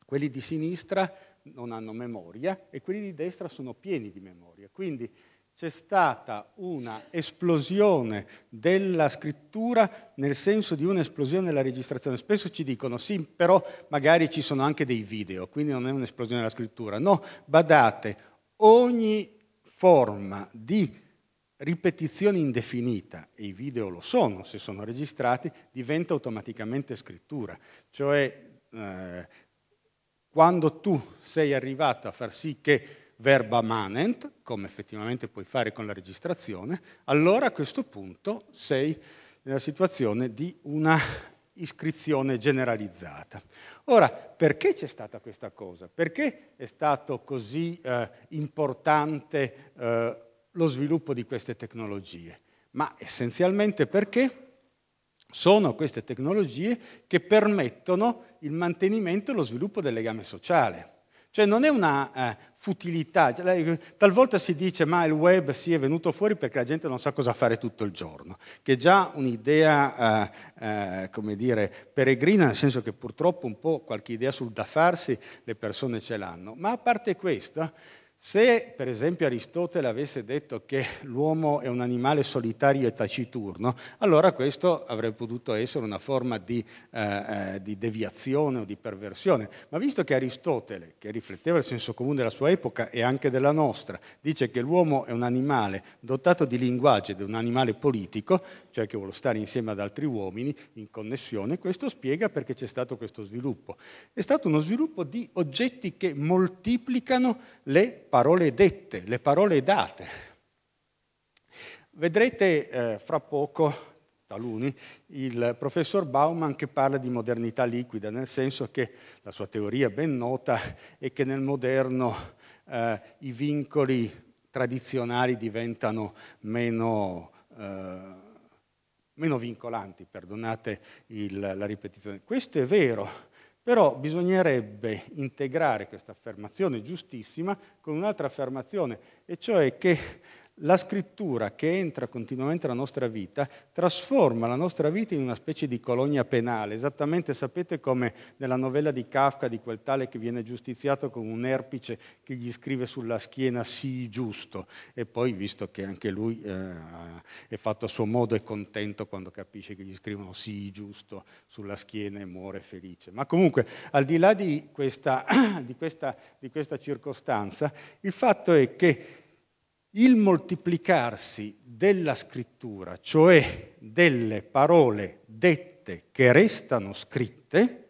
quelli di sinistra non hanno memoria e quelli di destra sono pieni di memoria. Quindi c'è stata una esplosione della scrittura nel senso di un'esplosione della registrazione. Spesso ci dicono sì, però magari ci sono anche dei video, quindi non è un'esplosione della scrittura. No, badate, ogni forma di ripetizione indefinita, e i video lo sono se sono registrati, diventa automaticamente scrittura. Cioè, eh, quando tu sei arrivato a far sì che verba manent, come effettivamente puoi fare con la registrazione, allora a questo punto sei nella situazione di una iscrizione generalizzata. Ora, perché c'è stata questa cosa? Perché è stato così eh, importante eh, lo sviluppo di queste tecnologie? Ma essenzialmente perché sono queste tecnologie che permettono il mantenimento e lo sviluppo del legame sociale. Cioè non è una eh, futilità, cioè, talvolta si dice ma il web si è venuto fuori perché la gente non sa cosa fare tutto il giorno, che è già un'idea, eh, eh, come dire, peregrina, nel senso che purtroppo un po' qualche idea sul da farsi le persone ce l'hanno. Ma a parte questo, se per esempio Aristotele avesse detto che l'uomo è un animale solitario e taciturno, allora questo avrebbe potuto essere una forma di, eh, eh, di, deviazione o di perversione. Ma visto che Aristotele, che rifletteva il senso comune della sua epoca e anche della nostra, dice che l'uomo è un animale dotato di linguaggio ed è un animale politico, cioè che vuole stare insieme ad altri uomini in connessione, questo spiega perché c'è stato questo sviluppo. È stato uno sviluppo di oggetti che moltiplicano le parole dette, le parole date. Vedrete eh, fra poco, taluni, il professor Bauman che parla di modernità liquida, nel senso che la sua teoria ben nota è che nel moderno eh, i vincoli tradizionali diventano meno, eh, meno vincolanti, perdonate il, la ripetizione. Questo è vero, però bisognerebbe integrare questa affermazione giustissima con un'altra affermazione, e cioè che la scrittura che entra continuamente nella nostra vita trasforma la nostra vita in una specie di colonia penale, esattamente sapete come nella novella di Kafka di quel tale che viene giustiziato con un erpice che gli scrive sulla schiena sì giusto e poi visto che anche lui eh, è fatto a suo modo è contento quando capisce che gli scrivono sì giusto sulla schiena e muore felice. Ma comunque al di là di questa, di questa, di questa circostanza il fatto è che il moltiplicarsi della scrittura, cioè delle parole dette che restano scritte,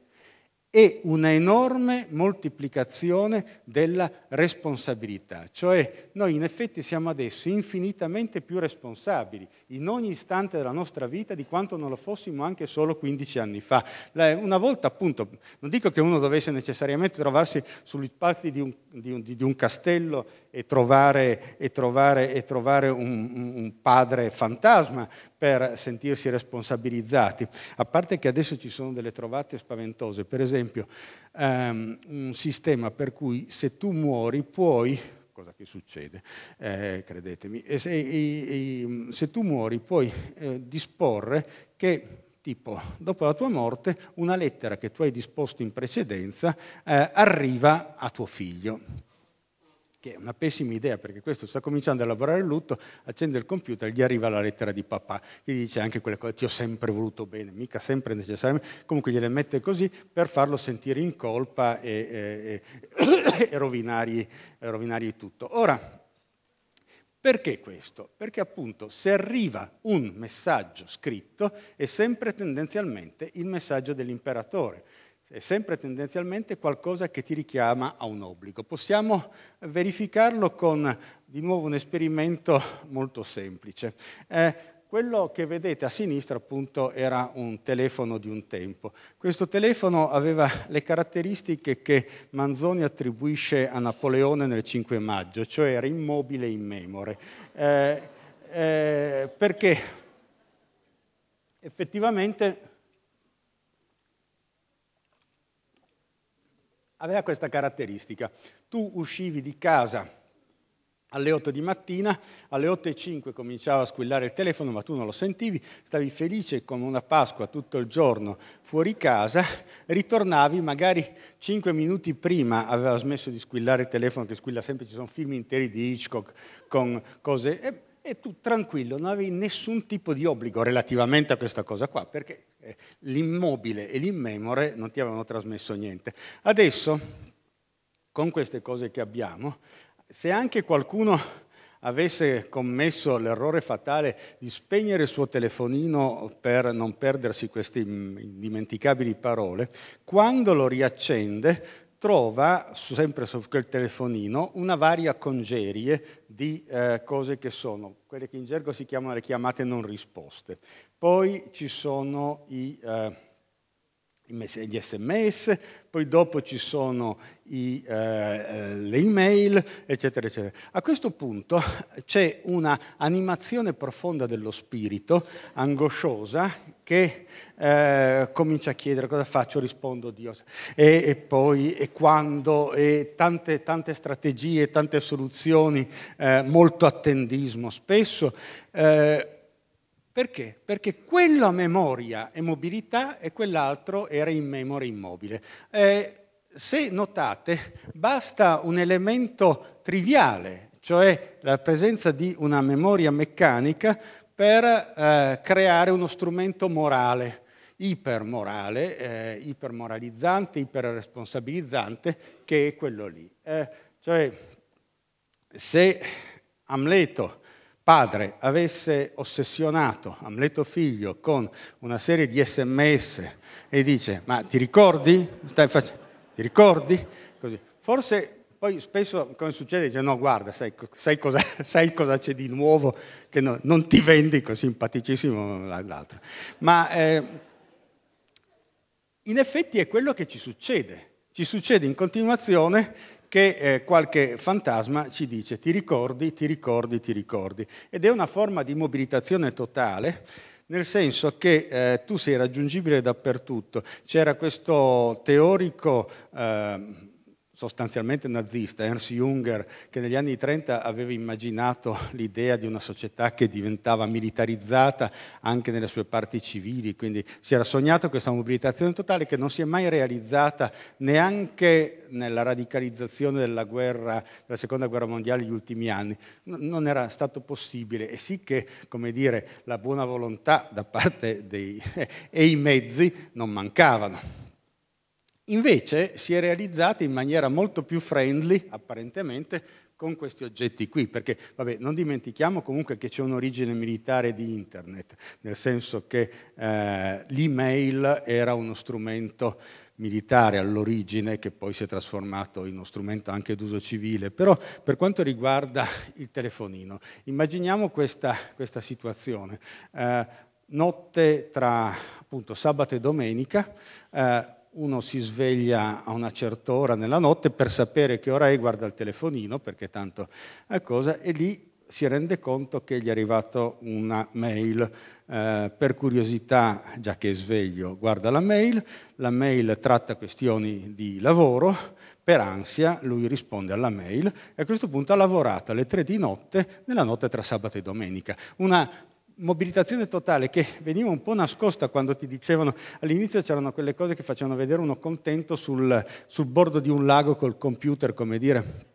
e una enorme moltiplicazione della responsabilità. Cioè noi in effetti siamo adesso infinitamente più responsabili in ogni istante della nostra vita di quanto non lo fossimo anche solo 15 anni fa. Una volta appunto, non dico che uno dovesse necessariamente trovarsi sugli spazi di un, di un, di un castello e trovare, e trovare, e trovare un, un padre fantasma, per sentirsi responsabilizzati, a parte che adesso ci sono delle trovate spaventose, per esempio um, un sistema per cui se tu muori puoi, cosa che succede, eh, credetemi, e se, e, se, tu muori puoi eh, disporre che tipo dopo la tua morte una lettera che tu hai disposto in precedenza eh, arriva a tuo figlio che è una pessima idea perché questo sta cominciando a lavorare il lutto, accende il computer, gli arriva la lettera di papà, gli dice anche quelle cose, ti ho sempre voluto bene, mica sempre necessariamente, comunque gliele mette così per farlo sentire in colpa e, e, e rovinargli, rovinargli tutto. Ora, perché questo? Perché appunto se arriva un messaggio scritto è sempre tendenzialmente il messaggio dell'imperatore è sempre tendenzialmente qualcosa che ti richiama a un obbligo. Possiamo verificarlo con di nuovo un esperimento molto semplice. Eh, quello che vedete a sinistra appunto era un telefono di un tempo. Questo telefono aveva le caratteristiche che Manzoni attribuisce a Napoleone nel 5 maggio, cioè era immobile e immemore. Eh, eh, perché effettivamente aveva questa caratteristica. Tu uscivi di casa alle 8 di mattina, alle 8 e 5 cominciava a squillare il telefono, ma tu non lo sentivi, stavi felice come una Pasqua tutto il giorno fuori casa, ritornavi magari 5 minuti prima aveva smesso di squillare il telefono, che squilla sempre, ci sono film interi di Hitchcock con cose... E, e tu tranquillo, non avevi nessun tipo di obbligo relativamente a questa cosa qua, perché eh, l'immobile e l'immemore non ti avevano trasmesso niente. Adesso, con queste cose che abbiamo, se anche qualcuno avesse commesso l'errore fatale di spegnere il suo telefonino per non perdersi queste indimenticabili parole, quando lo riaccende trova sempre su quel telefonino una varia congerie di eh, cose che sono quelle che in gergo si chiamano le chiamate non risposte. Poi ci sono i, eh, gli sms, poi dopo ci sono i, eh, eh, le email, eccetera, eccetera. A questo punto c'è una animazione profonda dello spirito, angosciosa, che eh, comincia a chiedere cosa faccio, rispondo Dio, e, e poi, e quando, e tante, tante strategie, tante soluzioni, eh, molto attendismo spesso. Eh, perché? Perché quello a memoria e mobilità e quell'altro era in memoria immobile. Eh, se notate, basta un elemento triviale, cioè la presenza di una memoria meccanica per eh, creare uno strumento morale, ipermorale, eh, ipermoralizzante, iperresponsabilizzante, che è quello lì. Eh, cioè, se Amleto padre avesse ossessionato Amleto figlio con una serie di sms e dice ma ti ricordi? Fac- ti ricordi? Così. Forse poi spesso come succede dice no guarda sai, sai, cosa, sai cosa, c'è di nuovo che no, non ti vendi così simpaticissimo l'altro. Ma eh, in effetti è quello che ci succede. Ci succede in continuazione che eh, qualche fantasma ci dice ti ricordi, ti ricordi, ti ricordi. Ed è una forma di mobilitazione totale, nel senso che eh, tu sei raggiungibile dappertutto. C'era questo teorico eh, sostanzialmente nazista, Ernst Junger, che negli anni 30 aveva immaginato l'idea di una società che diventava militarizzata anche nelle sue parti civili, quindi si era sognato questa mobilitazione totale che non si è mai realizzata neanche nella radicalizzazione della, guerra, della seconda guerra mondiale negli ultimi anni. Non era stato possibile e sì che, dire, la buona volontà da parte dei, e i mezzi non mancavano. Invece si è realizzata in maniera molto più friendly, apparentemente, con questi oggetti qui, perché vabbè, non dimentichiamo comunque che c'è un'origine militare di Internet, nel senso che eh, l'email era uno strumento militare all'origine che poi si è trasformato in uno strumento anche d'uso civile, però per quanto riguarda il telefonino, immaginiamo questa, questa situazione, eh, notte tra appunto sabato e domenica, eh, uno si sveglia a una certa ora nella notte per sapere che ora è, guarda il telefonino, perché tanto è cosa, e lì si rende conto che gli è arrivato una mail. Eh, per curiosità, già che è sveglio, guarda la mail, la mail tratta questioni di lavoro, per ansia lui risponde alla mail e a questo punto ha lavorato alle tre di notte nella notte tra sabato e domenica. Una mobilitazione totale che veniva un po' nascosta quando ti dicevano all'inizio c'erano quelle cose che facevano vedere uno contento sul, sul bordo di un lago col computer, come dire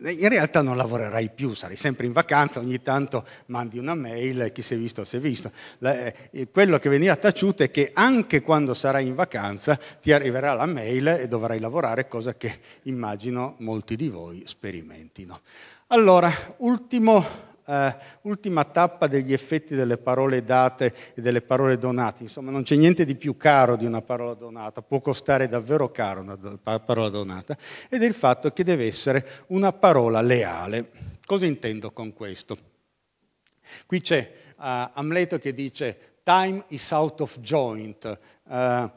in realtà non lavorerai più, sarai sempre in vacanza, ogni tanto mandi una mail chi si è visto si è visto. Eh, quello che veniva taciuto è che anche quando sarai in vacanza ti arriverà la mail e dovrai lavorare, cosa che immagino molti di voi sperimentino. Allora, ultimo eh, ultima tappa degli effetti delle parole date e delle parole donate. Insomma, non c'è niente di più caro di una parola donata, può costare davvero caro una parola donata, ed è il fatto che deve essere una parola leale. Cosa intendo con questo? Qui c'è uh, Amleto che dice time is out of joint. Uh,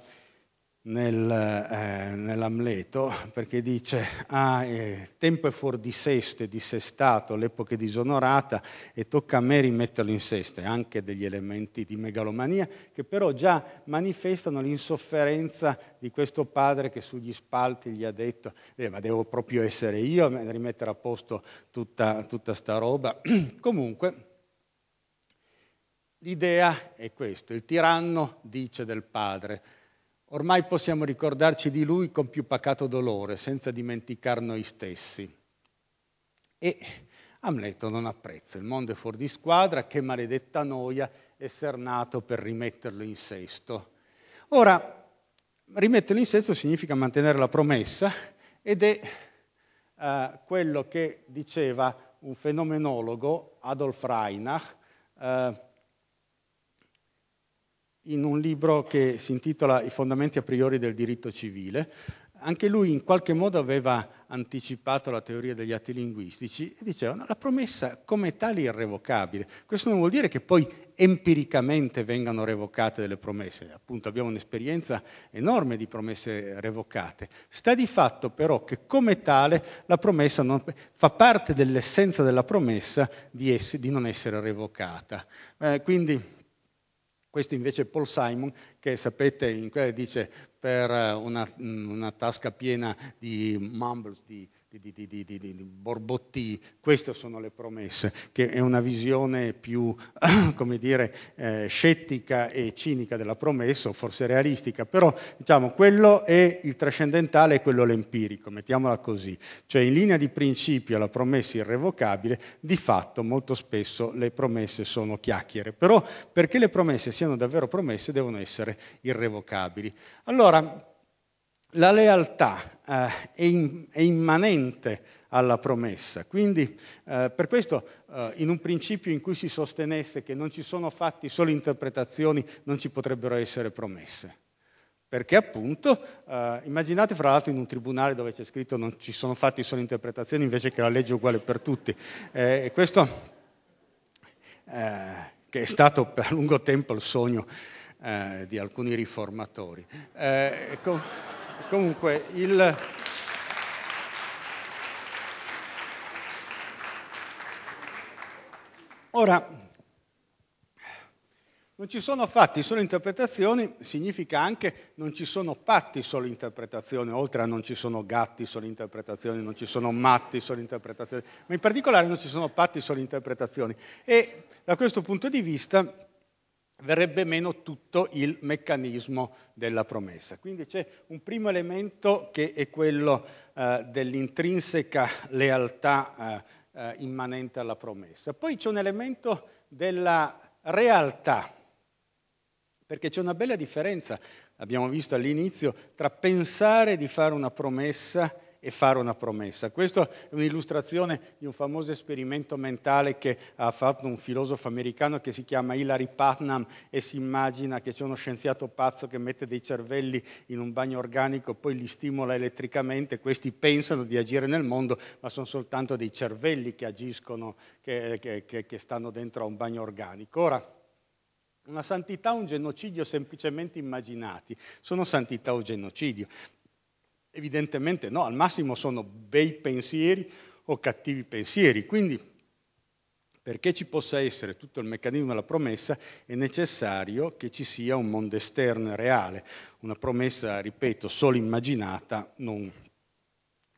nel, eh, nell'Amleto, perché dice, ah, eh, tempo è fuori di sesto, è dissestato, l'epoca è disonorata e tocca a me rimetterlo in sesto, e anche degli elementi di megalomania che però già manifestano l'insofferenza di questo padre che sugli spalti gli ha detto, eh, ma devo proprio essere io a rimettere a posto tutta, tutta sta roba. Comunque, l'idea è questa, il tiranno dice del padre, Ormai possiamo ricordarci di lui con più pacato dolore, senza dimenticare noi stessi. E Amleto non apprezza, il mondo è fuori di squadra, che maledetta noia essere nato per rimetterlo in sesto. Ora, rimetterlo in sesto significa mantenere la promessa ed è uh, quello che diceva un fenomenologo, Adolf Reinach, uh, in un libro che si intitola I fondamenti a priori del diritto civile. Anche lui in qualche modo aveva anticipato la teoria degli atti linguistici e diceva no, la promessa come tale è irrevocabile. Questo non vuol dire che poi empiricamente vengano revocate delle promesse, appunto abbiamo un'esperienza enorme di promesse revocate. Sta di fatto però che come tale la promessa non, fa parte dell'essenza della promessa di, ess- di non essere revocata. Eh, quindi questo invece è Paul Simon, che sapete, in quella dice per una, una tasca piena di mumbles, di di, di, di, di, borbotti, queste sono le promesse, che è una visione più, come dire, eh, scettica e cinica della promessa, o forse realistica, però diciamo quello è il trascendentale e quello l'empirico, mettiamola così, cioè in linea di principio la promessa è irrevocabile, di fatto molto spesso le promesse sono chiacchiere, però perché le promesse siano davvero promesse devono essere irrevocabili. Allora, la lealtà eh, è, in, è, immanente alla promessa, quindi eh, per questo eh, in un principio in cui si sostenesse che non ci sono fatti solo interpretazioni non ci potrebbero essere promesse. Perché appunto, eh, immaginate fra l'altro in un tribunale dove c'è scritto non ci sono fatti solo interpretazioni invece che la legge è uguale per tutti. Eh, questo eh, che è stato per lungo tempo il sogno di alcuni riformatori. Ecco, Non ci sono fatti, solo interpretazioni, significa anche non ci sono patti, solo interpretazioni, oltre a non ci sono gatti, solo interpretazioni, non ci sono matti, solo interpretazioni, ma in particolare non ci sono patti, solo interpretazioni. E da questo punto di vista verrebbe meno tutto il meccanismo della promessa. Quindi c'è un primo elemento che è quello eh, dell'intrinseca lealtà eh, eh, immanente alla promessa. Poi c'è un elemento della realtà, perché c'è una bella differenza, abbiamo visto all'inizio, tra pensare di fare una promessa e fare una promessa. Questa è un'illustrazione di un famoso esperimento mentale che ha fatto un filosofo americano che si chiama Hilary Putnam e si immagina che c'è uno scienziato pazzo che mette dei cervelli in un bagno organico, poi li stimola elettricamente, questi pensano di agire nel mondo, ma sono soltanto dei cervelli che agiscono, che, che, che, che stanno dentro a un bagno organico. Ora, una santità o un genocidio semplicemente immaginati sono santità o genocidio. Evidentemente no, al massimo sono bei pensieri o cattivi pensieri. Quindi, perché ci possa essere tutto il meccanismo della promessa, è necessario che ci sia un mondo esterno e reale. Una promessa, ripeto, solo immaginata non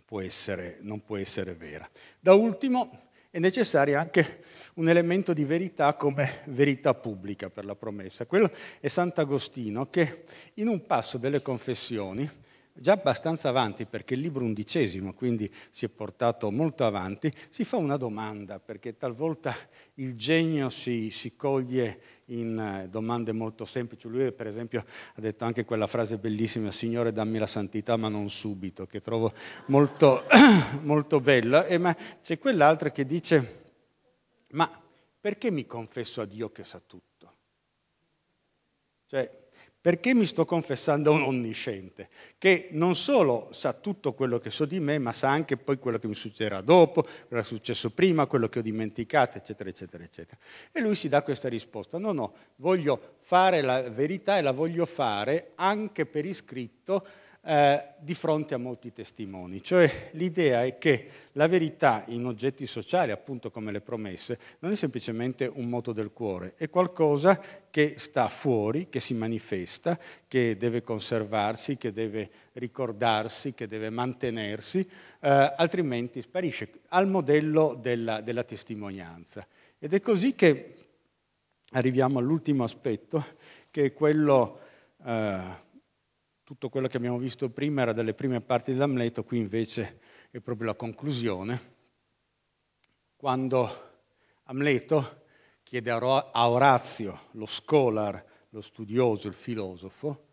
può essere, non può essere vera. Da ultimo, è necessario anche un elemento di verità come verità pubblica per la promessa. Quello è Sant'Agostino che in un passo delle confessioni già abbastanza avanti perché il libro undicesimo, quindi si è portato molto avanti, si fa una domanda, perché talvolta il genio si, si coglie in eh, domande molto semplici. Lui per esempio ha detto anche quella frase bellissima, Signore dammi la santità ma non subito, che trovo molto, molto bella, e, ma c'è quell'altra che dice, ma perché mi confesso a Dio che sa tutto? Cioè, perché mi sto confessando a un onnisciente, che non solo sa tutto quello che so di me, ma sa anche poi quello che mi succederà dopo, quello che è successo prima, quello che ho dimenticato, eccetera, eccetera, eccetera. E lui si dà questa risposta, no, no, voglio fare la verità e la voglio fare anche per iscritto eh, di fronte a molti testimoni. Cioè l'idea è che la verità in oggetti sociali, appunto come le promesse, non è semplicemente un moto del cuore, è qualcosa che sta fuori, che si manifesta, che deve conservarsi, che deve ricordarsi, che deve mantenersi, eh, altrimenti sparisce, al modello della, della testimonianza. Ed è così che arriviamo all'ultimo aspetto, che è quello eh, tutto quello che abbiamo visto prima era delle prime parti dell'Amleto, qui invece è proprio la conclusione, quando Amleto chiede a Orazio, lo scholar, lo studioso, il filosofo,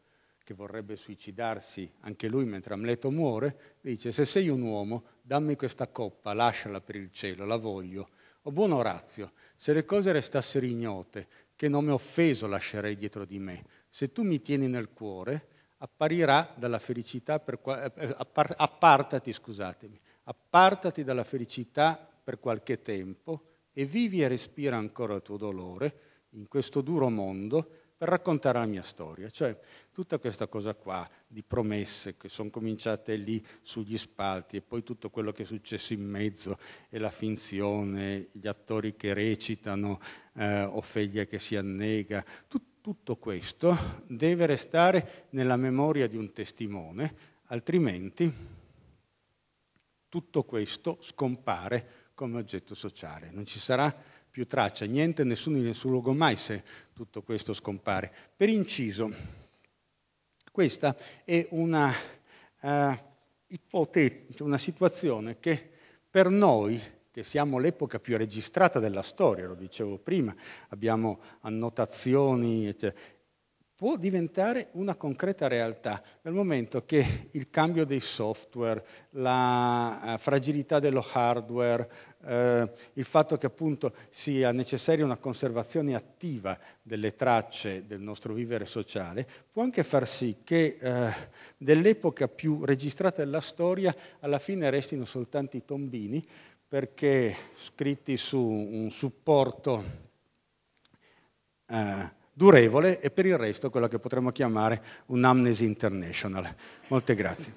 che vorrebbe suicidarsi anche lui mentre Amleto muore, dice se sei un uomo dammi questa coppa, lasciala per il cielo, la voglio. O buon Orazio, se le cose restassero ignote, che nome offeso lascerei dietro di me. Se tu mi tieni nel cuore, apparirà dalla felicità per eh, eh, appar- appartati, scusatemi, appartati dalla felicità per qualche tempo e vivi e respira ancora il tuo dolore in questo duro mondo per raccontare la mia storia. Cioè, tutta questa cosa qua di promesse che sono cominciate lì sugli spalti e poi tutto quello che è successo in mezzo e la finzione, gli attori che recitano, eh, Ofelia che si annega, tut- tutto questo deve restare nella memoria di un testimone, altrimenti tutto questo scompare come oggetto sociale. Non ci sarà più traccia, niente, nessuno in nessun luogo mai se tutto questo scompare. Per inciso, questa è una, uh, una situazione che per noi che siamo l'epoca più registrata della storia, lo dicevo prima, abbiamo annotazioni, eccetera, può diventare una concreta realtà nel momento che il cambio dei software, la uh, fragilità dello hardware, uh, il fatto che appunto sia necessaria una conservazione attiva delle tracce del nostro vivere sociale, può anche far sì che uh, dell'epoca più registrata della storia alla fine restino soltanto i tombini, perché scritti su un supporto eh, durevole e per il resto quello che potremmo chiamare un'amnesi international. Molte grazie.